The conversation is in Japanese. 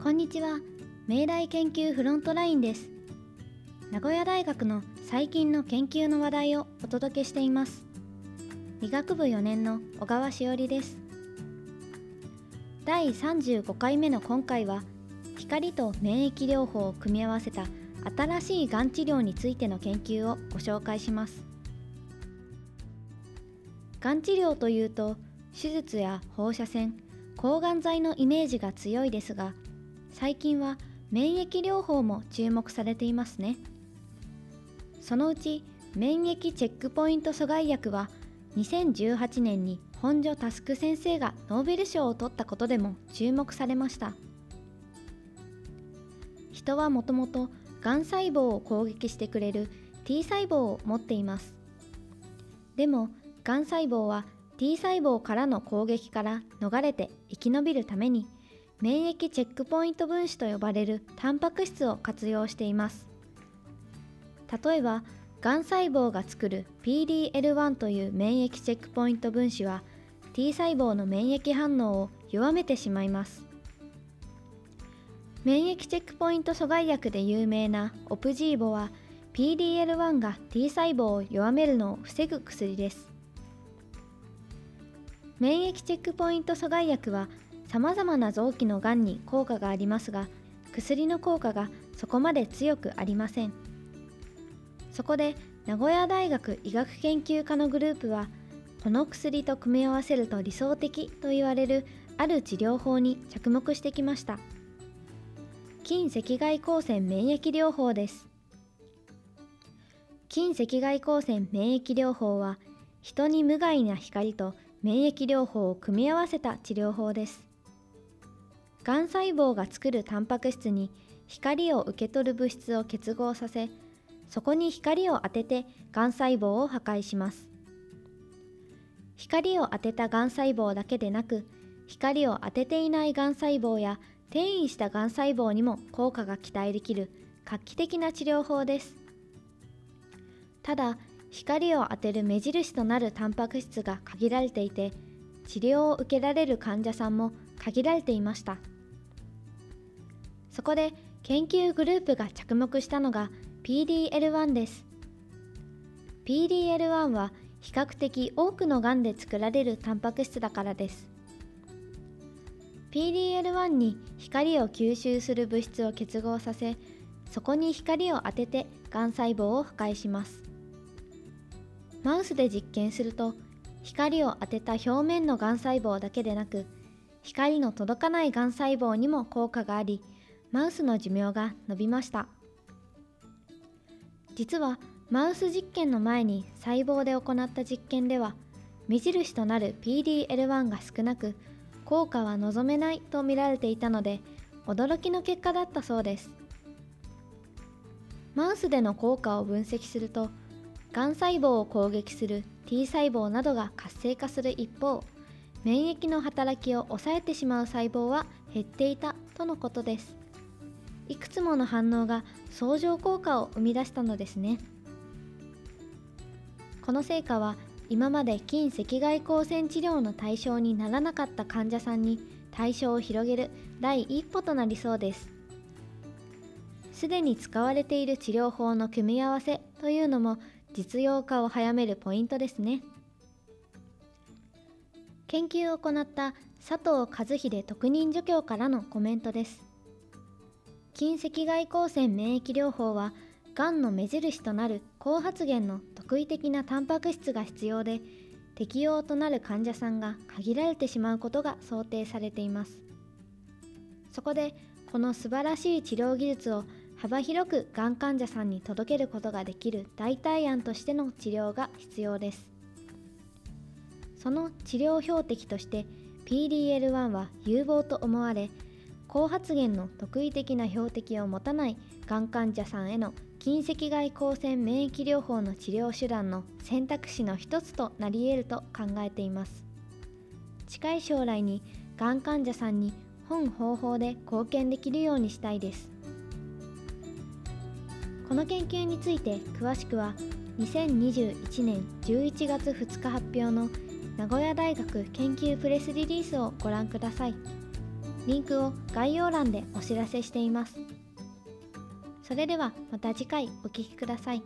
こんにちは。明大研究フロントラインです。名古屋大学の最近の研究の話題をお届けしています。理学部4年の小川しおりです。第35回目の今回は光と免疫療法を組み合わせた新しいがん治療についての研究をご紹介します。がん治療というと手術や放射線抗がん剤のイメージが強いですが最近は免疫療法も注目されていますね。そのうち免疫チェックポイント阻害薬は2018年に本庶佑先生がノーベル賞を取ったことでも注目されました。人はもともとがん細胞を攻撃してくれる T 細胞を持っています。でもがん細胞は T 細胞からの攻撃から逃れて生き延びるために免疫チェックポイント分子と呼ばれるタンパク質を活用しています。例えばがん細胞が作る PDL1 という免疫チェックポイント分子は T 細胞の免疫反応を弱めてしまいます。免疫チェックポイント阻害薬で有名なオプジーボは PDL1 が T 細胞を弱めるのを防ぐ薬です。免疫チェックポイント阻害薬はさまざまな臓器のがんに効果がありますが薬の効果がそこまで強くありません。そこで名古屋大学医学研究科のグループはこの薬と組み合わせると理想的と言われるある治療法に着目してきました。近赤外光線免疫療法です。近赤外光線免疫療法は人に無害な光と免疫療法を組み合わせた治療法です。がん細胞が作るタンパク質に光を受け取る物質を結合させそこに光を当ててがん細胞を破壊します。光を当てたがん細胞だけでなく光を当てていないがん細胞や転移したがん細胞にも効果が期待できる画期的な治療法です。ただ光を当てる目印となるタンパク質が限られていて治療を受けられる患者さんも限られていました。そこで研究グループが着目したのが PDL1 です。PDL1 は比較的多くのがんで作られるタンパク質だからです。PDL1 に光を吸収する物質を結合させそこに光を当ててがん細胞を破壊します。マウスで実験すると光を当てた表面のがん細胞だけでなく光の届かないがん細胞にも効果がありマウスの寿命が伸びました。実はマウス実験の前に細胞で行った実験では目印となる PDL1 が少なく効果は望めないと見られていたので驚きの結果だったそうです。マウスでの効果を分析するとがん細胞を攻撃する T 細胞などが活性化する一方免疫の働きを抑えてしまう細胞は減っていたとのことです。いくつもの反応が相乗効果を生み出したのですね。この成果は今まで近赤外光線治療の対象にならなかった患者さんに対象を広げる第一歩となりそうです。すでに使われている治療法の組み合わせというのも実用化を早めるポイントですね。研究を行った佐藤和秀特任助教からのコメントです。近赤外光線免疫療法はがんの目印となる高発現の特異的なタンパク質が必要で適用となる患者さんが限られてしまうことが想定されています。そこでこの素晴らしい治療技術を幅広くがん患者さんに届けることができる代替案としての治療が必要です。その治療標的として PDL1 は有望と思われ高発現の特異的な標的を持たないがん患者さんへの近赤外光線免疫療法の治療手段の選択肢の一つとなり得ると考えています近い将来にがん患者さんに本方法で貢献できるようにしたいですこの研究について詳しくは2021年11月2日発表の名古屋大学研究プレスリリースをご覧ください。リンクを概要欄でお知らせしていますそれではまた次回お聴きください。